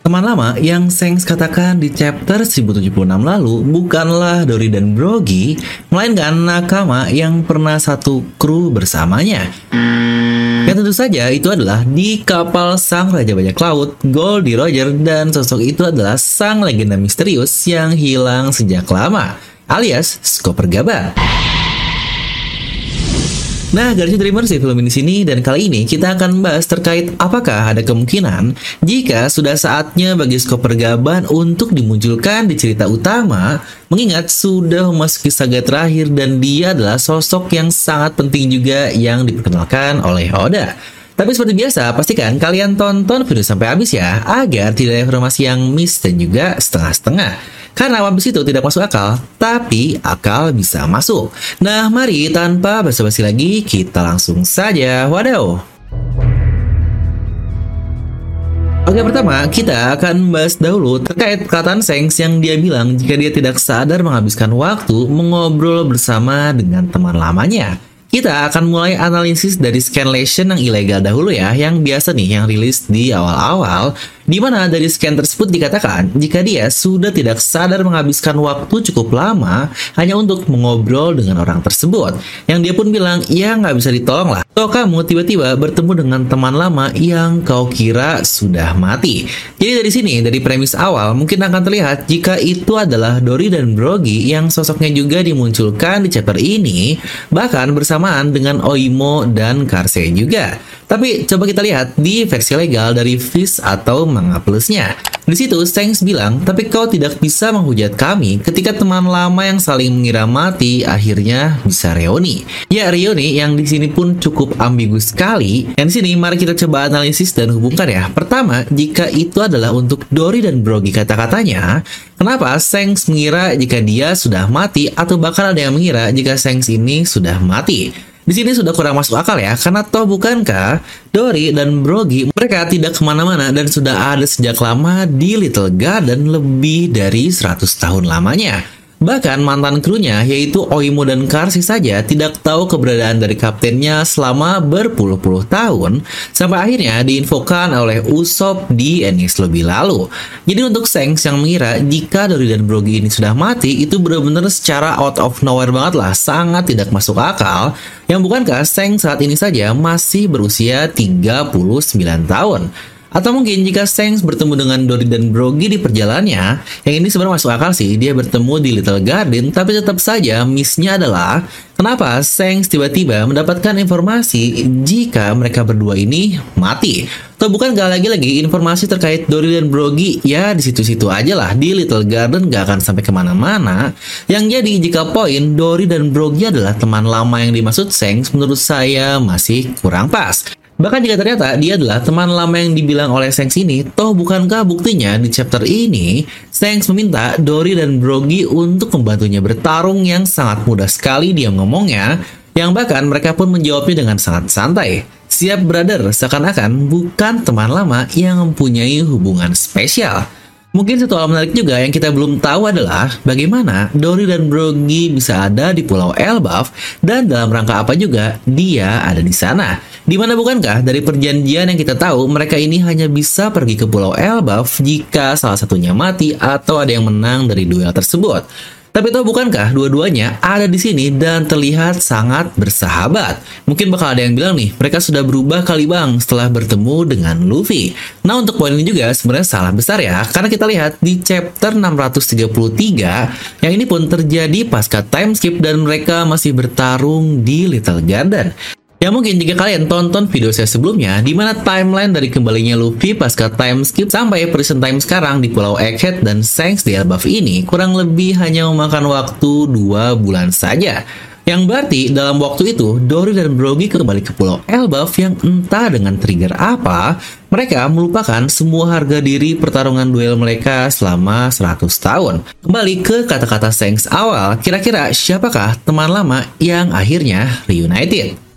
Teman lama yang Sengs katakan di chapter 1076 lalu bukanlah Dory dan Brogy, melainkan nakama yang pernah satu kru bersamanya. Yang tentu saja itu adalah di kapal sang Raja Bajak Laut, Goldie Roger, dan sosok itu adalah sang legenda misterius yang hilang sejak lama, alias Skopper Gaba. Nah, garis dreamers di film ini sini dan kali ini kita akan membahas terkait apakah ada kemungkinan jika sudah saatnya bagi Skopper Gaban untuk dimunculkan di cerita utama, mengingat sudah memasuki saga terakhir dan dia adalah sosok yang sangat penting juga yang diperkenalkan oleh Oda. Tapi seperti biasa, pastikan kalian tonton video sampai habis ya, agar tidak ada informasi yang miss dan juga setengah-setengah. Karena Piece itu tidak masuk akal, tapi akal bisa masuk. Nah, mari tanpa basa-basi lagi, kita langsung saja. Wadaw! Oke pertama, kita akan membahas dahulu terkait perkataan Sengs yang dia bilang jika dia tidak sadar menghabiskan waktu mengobrol bersama dengan teman lamanya. Kita akan mulai analisis dari scanlation yang ilegal dahulu ya, yang biasa nih yang rilis di awal-awal, di mana dari scan tersebut dikatakan jika dia sudah tidak sadar menghabiskan waktu cukup lama hanya untuk mengobrol dengan orang tersebut. Yang dia pun bilang, ya nggak bisa ditolong lah. Atau kamu tiba-tiba bertemu dengan teman lama yang kau kira sudah mati. Jadi dari sini, dari premis awal, mungkin akan terlihat jika itu adalah Dory dan Brogy yang sosoknya juga dimunculkan di chapter ini, bahkan bersama bersamaan dengan Oimo dan Karse juga. Tapi coba kita lihat di versi legal dari Fish atau Manga Plusnya. Di situ, Stanks bilang, tapi kau tidak bisa menghujat kami ketika teman lama yang saling mengira mati akhirnya bisa reuni. Ya, reuni yang di sini pun cukup ambigu sekali. Dan di sini, mari kita coba analisis dan hubungkan ya. Pertama, jika itu adalah untuk Dory dan Brogy kata-katanya, kenapa Stanks mengira jika dia sudah mati atau bahkan ada yang mengira jika Stanks ini sudah mati? Di sini sudah kurang masuk akal ya, karena toh bukankah Dory dan Brogy mereka tidak ke mana-mana dan sudah ada sejak lama di Little Garden lebih dari 100 tahun lamanya. Bahkan mantan krunya yaitu Oimo dan Karsi saja tidak tahu keberadaan dari kaptennya selama berpuluh-puluh tahun sampai akhirnya diinfokan oleh Usopp di Enix lebih lalu. Jadi untuk Sengs yang mengira jika Dory dan Brogy ini sudah mati itu benar-benar secara out of nowhere banget lah, sangat tidak masuk akal. Yang bukankah Seng saat ini saja masih berusia 39 tahun? Atau mungkin jika Sengs bertemu dengan Dory dan Brogy di perjalanannya, yang ini sebenarnya masuk akal sih, dia bertemu di Little Garden, tapi tetap saja missnya adalah kenapa Sengs tiba-tiba mendapatkan informasi jika mereka berdua ini mati. Atau bukan gak lagi-lagi informasi terkait Dory dan Brogy, ya di situ-situ aja lah, di Little Garden gak akan sampai ke mana-mana. Yang jadi jika poin Dory dan Brogy adalah teman lama yang dimaksud Sengs, menurut saya masih kurang pas. Bahkan jika ternyata dia adalah teman lama yang dibilang oleh Sengs ini, toh bukankah buktinya di chapter ini, Sengs meminta Dory dan Brogy untuk membantunya bertarung yang sangat mudah sekali dia ngomongnya, yang bahkan mereka pun menjawabnya dengan sangat santai. Siap brother, seakan-akan bukan teman lama yang mempunyai hubungan spesial. Mungkin satu hal menarik juga yang kita belum tahu adalah bagaimana Dory dan Brogy bisa ada di Pulau Elbaf dan dalam rangka apa juga dia ada di sana. Di mana bukankah dari perjanjian yang kita tahu mereka ini hanya bisa pergi ke Pulau Elbaf jika salah satunya mati atau ada yang menang dari duel tersebut. Tapi tahu bukankah dua-duanya ada di sini dan terlihat sangat bersahabat? Mungkin bakal ada yang bilang nih, mereka sudah berubah kali bang setelah bertemu dengan Luffy. Nah untuk poin ini juga sebenarnya salah besar ya, karena kita lihat di chapter 633, yang ini pun terjadi pasca time skip dan mereka masih bertarung di Little Garden. Ya mungkin jika kalian tonton video saya sebelumnya, di mana timeline dari kembalinya Luffy pasca time skip sampai present time sekarang di Pulau Egghead dan Shanks di Elbaf ini kurang lebih hanya memakan waktu dua bulan saja. Yang berarti dalam waktu itu, Dory dan Brogy kembali ke Pulau Elbaf yang entah dengan trigger apa, mereka melupakan semua harga diri pertarungan duel mereka selama 100 tahun. Kembali ke kata-kata Shanks awal, kira-kira siapakah teman lama yang akhirnya reunited?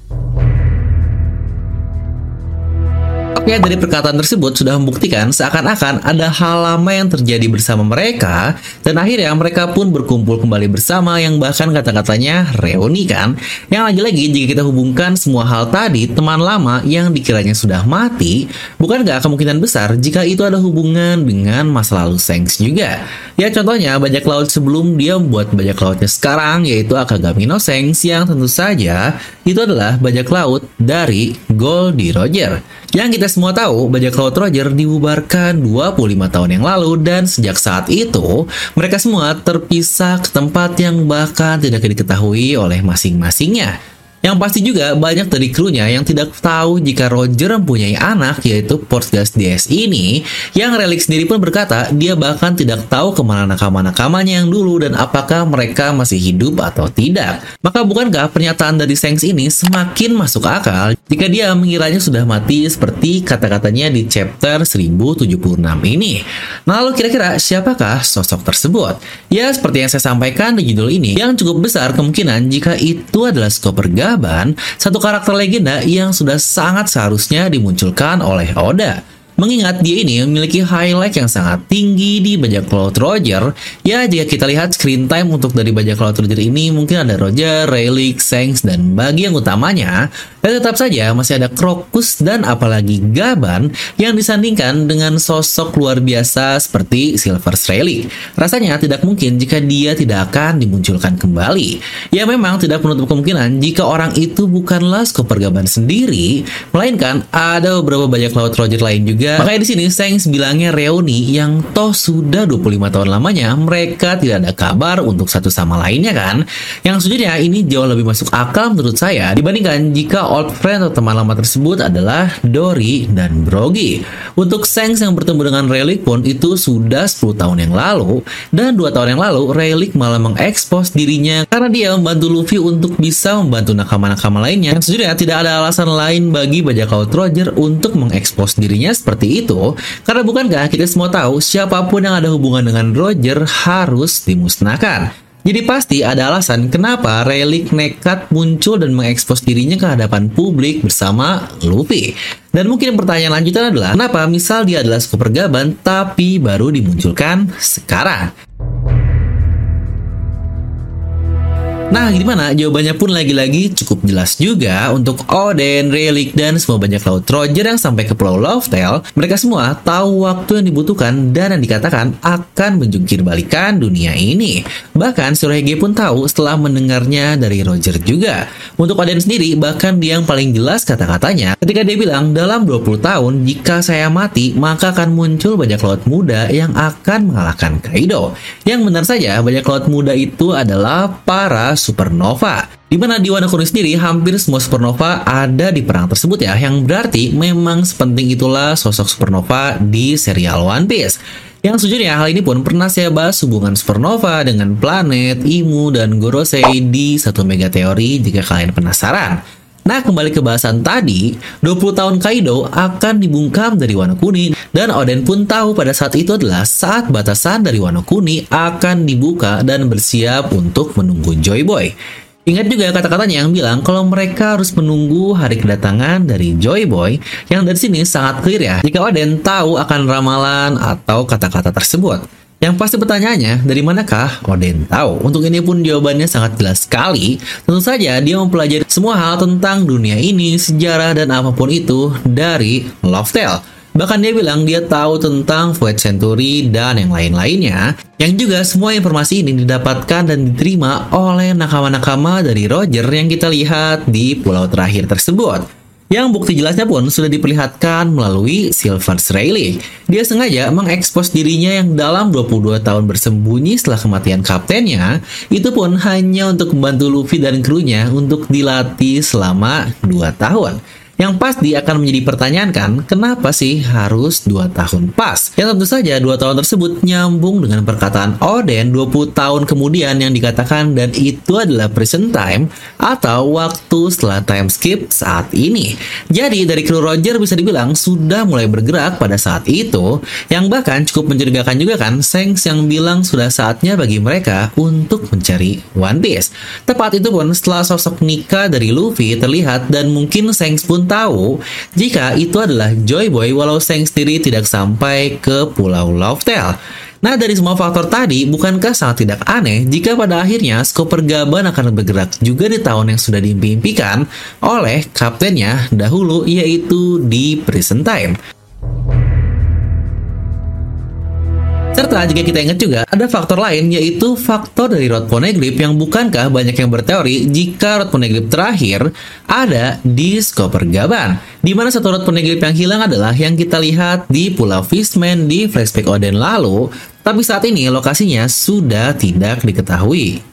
Tampaknya dari perkataan tersebut sudah membuktikan seakan-akan ada hal lama yang terjadi bersama mereka dan akhirnya mereka pun berkumpul kembali bersama yang bahkan kata-katanya reuni kan. Yang lagi-lagi jika kita hubungkan semua hal tadi teman lama yang dikiranya sudah mati, bukan gak kemungkinan besar jika itu ada hubungan dengan masa lalu Sengs juga. Ya contohnya bajak laut sebelum dia membuat bajak lautnya sekarang yaitu Akagami no Sengs yang tentu saja itu adalah bajak laut dari Goldie Roger. Yang kita semua tahu, bajak laut Roger dibubarkan 25 tahun yang lalu dan sejak saat itu, mereka semua terpisah ke tempat yang bahkan tidak diketahui oleh masing-masingnya. Yang pasti juga banyak dari krunya yang tidak tahu jika Roger mempunyai anak yaitu Portgas DS ini yang Relic sendiri pun berkata dia bahkan tidak tahu ke mana nakama-nakamanya yang dulu dan apakah mereka masih hidup atau tidak. Maka bukankah pernyataan dari Sengs ini semakin masuk akal jika dia mengiranya sudah mati seperti kata-katanya di chapter 1076 ini. Nah lalu kira-kira siapakah sosok tersebut? Ya seperti yang saya sampaikan di judul ini yang cukup besar kemungkinan jika itu adalah Skoperga Ban, satu karakter legenda yang sudah sangat seharusnya dimunculkan oleh Oda. Mengingat dia ini memiliki highlight yang sangat tinggi di bajak laut Roger, ya jika kita lihat screen time untuk dari bajak laut Roger ini mungkin ada Roger, Relic, Sengs, dan bagi yang utamanya, dan tetap saja masih ada Krokus dan apalagi Gaban yang disandingkan dengan sosok luar biasa seperti Silver Relic. Rasanya tidak mungkin jika dia tidak akan dimunculkan kembali. Ya memang tidak menutup kemungkinan jika orang itu bukanlah Skopper Gaban sendiri, melainkan ada beberapa bajak laut Roger lain juga juga. Makanya di sini Sengs bilangnya reuni yang toh sudah 25 tahun lamanya mereka tidak ada kabar untuk satu sama lainnya kan. Yang sejujurnya ini jauh lebih masuk akal menurut saya dibandingkan jika old friend atau teman lama tersebut adalah Dory dan Brogy. Untuk Sengs yang bertemu dengan Relic pun itu sudah 10 tahun yang lalu dan 2 tahun yang lalu Relic malah mengekspos dirinya karena dia membantu Luffy untuk bisa membantu nakama-nakama lainnya. Yang sejujurnya tidak ada alasan lain bagi bajak laut Roger untuk mengekspos dirinya seperti seperti itu? Karena bukankah kita semua tahu siapa pun yang ada hubungan dengan Roger harus dimusnahkan? Jadi pasti ada alasan kenapa Relic nekat muncul dan mengekspos dirinya ke hadapan publik bersama Luffy. Dan mungkin pertanyaan lanjutan adalah, kenapa misal dia adalah super gaban tapi baru dimunculkan sekarang? Nah, gimana? Jawabannya pun lagi-lagi cukup jelas juga untuk Oden, Relic, dan semua banyak laut Roger yang sampai ke Pulau Lovetail. Mereka semua tahu waktu yang dibutuhkan dan yang dikatakan akan menjungkir balikan dunia ini. Bahkan Surahege pun tahu setelah mendengarnya dari Roger juga. Untuk Oden sendiri, bahkan dia yang paling jelas kata-katanya ketika dia bilang dalam 20 tahun jika saya mati maka akan muncul banyak laut muda yang akan mengalahkan Kaido. Yang benar saja banyak laut muda itu adalah para supernova. Di mana di Wano Kuni sendiri hampir semua supernova ada di perang tersebut ya, yang berarti memang sepenting itulah sosok supernova di serial One Piece. Yang sejujurnya hal ini pun pernah saya bahas hubungan supernova dengan planet, Imu, dan Gorosei di satu mega teori jika kalian penasaran. Nah, kembali ke bahasan tadi, 20 tahun Kaido akan dibungkam dari Wano Kuni dan Oden pun tahu pada saat itu adalah saat batasan dari Wano Kuni akan dibuka dan bersiap untuk menunggu Joy Boy. Ingat juga kata-katanya yang bilang kalau mereka harus menunggu hari kedatangan dari Joy Boy yang dari sini sangat clear ya jika Oden tahu akan ramalan atau kata-kata tersebut. Yang pasti pertanyaannya, dari manakah Oden tahu? Untuk ini pun jawabannya sangat jelas sekali. Tentu saja dia mempelajari semua hal tentang dunia ini, sejarah dan apa pun itu dari Love Tale. Bahkan dia bilang dia tahu tentang Void Century dan yang lain-lainnya. Yang juga semua informasi ini didapatkan dan diterima oleh nakama-nakama dari Roger yang kita lihat di pulau terakhir tersebut. Yang bukti jelasnya pun sudah diperlihatkan melalui Silver Rayleigh. Dia sengaja mengekspos dirinya yang dalam 22 tahun bersembunyi setelah kematian kaptennya, itu pun hanya untuk membantu Luffy dan krunya untuk dilatih selama 2 tahun. Yang pasti akan menjadi pertanyaan kan, kenapa sih harus 2 tahun pas? Ya tentu saja 2 tahun tersebut nyambung dengan perkataan Oden 20 tahun kemudian yang dikatakan dan itu adalah present time atau waktu setelah time skip saat ini. Jadi dari kru Roger bisa dibilang sudah mulai bergerak pada saat itu, yang bahkan cukup mencurigakan juga kan Sengs yang bilang sudah saatnya bagi mereka untuk mencari One Piece. Tepat itu pun setelah sosok Nika dari Luffy terlihat dan mungkin Sengs pun tahu jika itu adalah Joy Boy walau Seng sendiri tidak sampai ke Pulau Loftel. Nah, dari semua faktor tadi, bukankah sangat tidak aneh jika pada akhirnya skop pergaban akan bergerak juga di tahun yang sudah diimpikan oleh kaptennya dahulu, yaitu di Prison Time. Serta jika kita ingat juga, ada faktor lain yaitu faktor dari Rod Poneglyph yang bukankah banyak yang berteori jika Rod Poneglyph terakhir ada di skop pergaban. Di mana satu Rod Poneglyph yang hilang adalah yang kita lihat di Pulau Fishman di flashback Odin lalu, tapi saat ini lokasinya sudah tidak diketahui.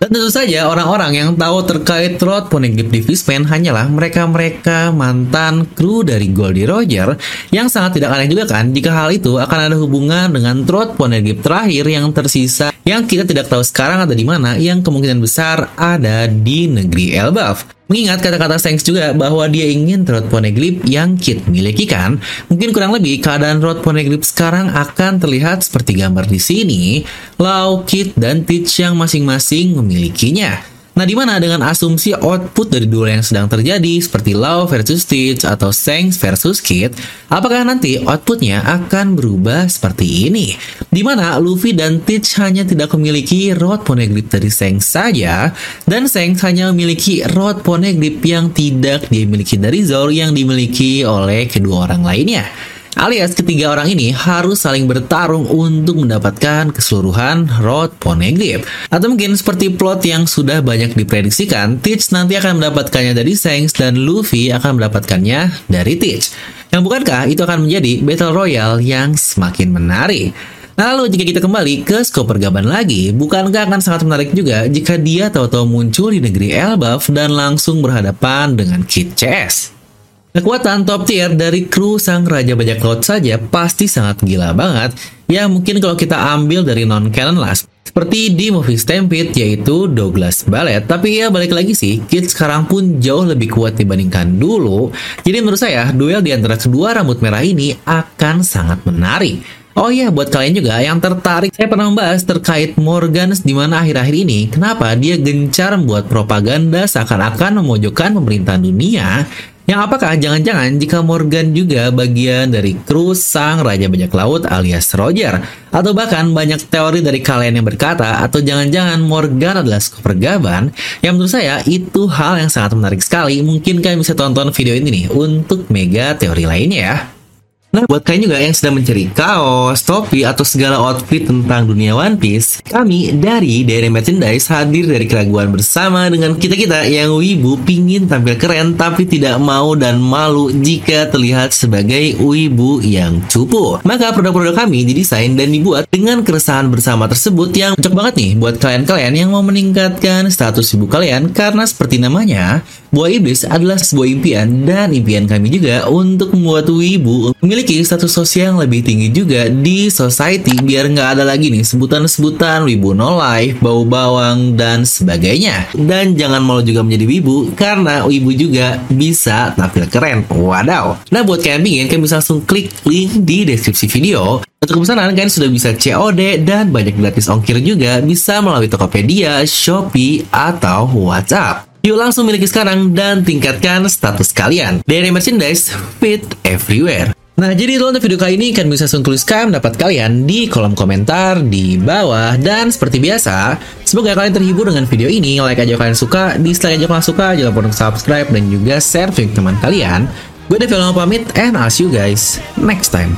Dan tentu saja orang-orang yang tahu terkait Rod Poneglyph di Fishman hanyalah mereka-mereka mantan kru dari Goldie Roger yang sangat tidak aneh juga kan jika hal itu akan ada hubungan dengan Rod Poneglyph terakhir yang tersisa yang kita tidak tahu sekarang ada di mana yang kemungkinan besar ada di negeri Elbaf. Mengingat kata-kata Sengs juga bahwa dia ingin Rod Poneglyph yang Kit miliki kan, mungkin kurang lebih keadaan Rod Poneglyph sekarang akan terlihat seperti gambar di sini, Lau, Kit, dan Teach yang masing-masing memilikinya. Nah, di mana dengan asumsi output dari duel yang sedang terjadi seperti Lau versus Stitch atau Sengs versus Kid, apakah nanti outputnya akan berubah seperti ini? Di mana Luffy dan Stitch hanya tidak memiliki Rod Poneglyph dari Sengs saja, dan Sengs hanya memiliki Rod Poneglyph yang tidak dimiliki dari Zoro yang dimiliki oleh kedua orang lainnya. Alias ketiga orang ini harus saling bertarung untuk mendapatkan keseluruhan Rod Poneglyph. Atau mungkin seperti plot yang sudah banyak diprediksikan, Teach nanti akan mendapatkannya dari Shanks dan Luffy akan mendapatkannya dari Teach. Yang bukankah itu akan menjadi Battle Royale yang semakin menarik? Lalu jika kita kembali ke skop pergaban lagi, bukankah akan sangat menarik juga jika dia tahu-tahu muncul di negeri Elbaf dan langsung berhadapan dengan Kid CS? Kekuatan top tier dari kru sang Raja Bajak Laut saja pasti sangat gila banget, ya mungkin kalau kita ambil dari non-canon lah, seperti di movie Stampede yaitu Douglas Ballet, tapi ya balik lagi sih, Kid sekarang pun jauh lebih kuat dibandingkan dulu, jadi menurut saya duel di antara kedua rambut merah ini akan sangat menarik. Oh iya, buat kalian juga yang tertarik, saya pernah membahas terkait Morgan di mana akhir-akhir ini, kenapa dia gencar membuat propaganda seakan-akan memojokkan pemerintahan dunia yang apakah jangan-jangan jika Morgan juga bagian dari kru sang Raja Bajak Laut alias Roger? Atau bahkan banyak teori dari kalian yang berkata atau jangan-jangan Morgan adalah Skopper Gaban? Yang menurut saya itu hal yang sangat menarik sekali. Mungkin kalian bisa tonton video ini nih untuk mega teori lainnya ya. Nah, buat kalian juga yang sedang mencari kaos, topi, atau segala outfit tentang dunia One Piece, kami dari Daily Merchandise hadir dari keraguan bersama dengan kita-kita yang wibu pingin tampil keren tapi tidak mau dan malu jika terlihat sebagai wibu yang cupu. Maka produk-produk kami didesain dan dibuat dengan keresahan bersama tersebut yang cocok banget nih buat kalian-kalian yang mau meningkatkan status wibu kalian karena seperti namanya, Buah Iblis adalah sebuah impian dan impian kami juga untuk membuat wibu memiliki status sosial yang lebih tinggi juga di society biar nggak ada lagi nih sebutan-sebutan wibu no life, bau bawang, dan sebagainya. Dan jangan malu juga menjadi wibu karena wibu juga bisa tampil keren. Wadaw. Nah buat kalian pingin, kalian bisa langsung klik link di deskripsi video untuk pesanan kalian sudah bisa COD dan banyak gratis ongkir juga bisa melalui Tokopedia, Shopee, atau WhatsApp. Yuk langsung miliki sekarang dan tingkatkan status kalian. Dari merchandise, fit everywhere. Nah, jadi untuk video kali ini, kalian bisa langsung tuliskan pendapat kalian di kolom komentar di bawah. Dan seperti biasa, semoga kalian terhibur dengan video ini. Like aja kalian suka, dislike aja kalian suka, jangan lupa untuk subscribe dan juga share video teman kalian. Gue Devil pamit, and I'll see you guys next time.